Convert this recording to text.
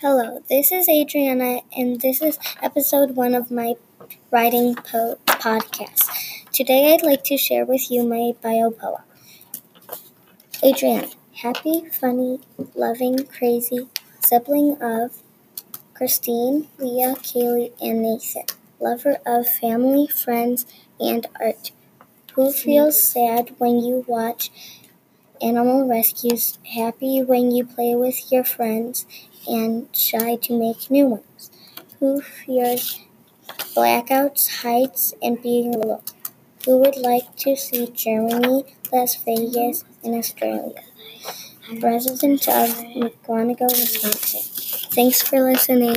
Hello, this is Adrianna, and this is episode one of my writing po- podcast. Today, I'd like to share with you my bio poem. Adrianna, happy, funny, loving, crazy, sibling of Christine, Leah, Kaylee, and Nathan, lover of family, friends, and art. Who feels sad when you watch animal rescues, happy when you play with your friends, and shy to make new ones, who fears blackouts, heights, and being alone, who would like to see Germany, Las Vegas, and Australia. Resident of Mukwonago, Wisconsin. Thanks for listening.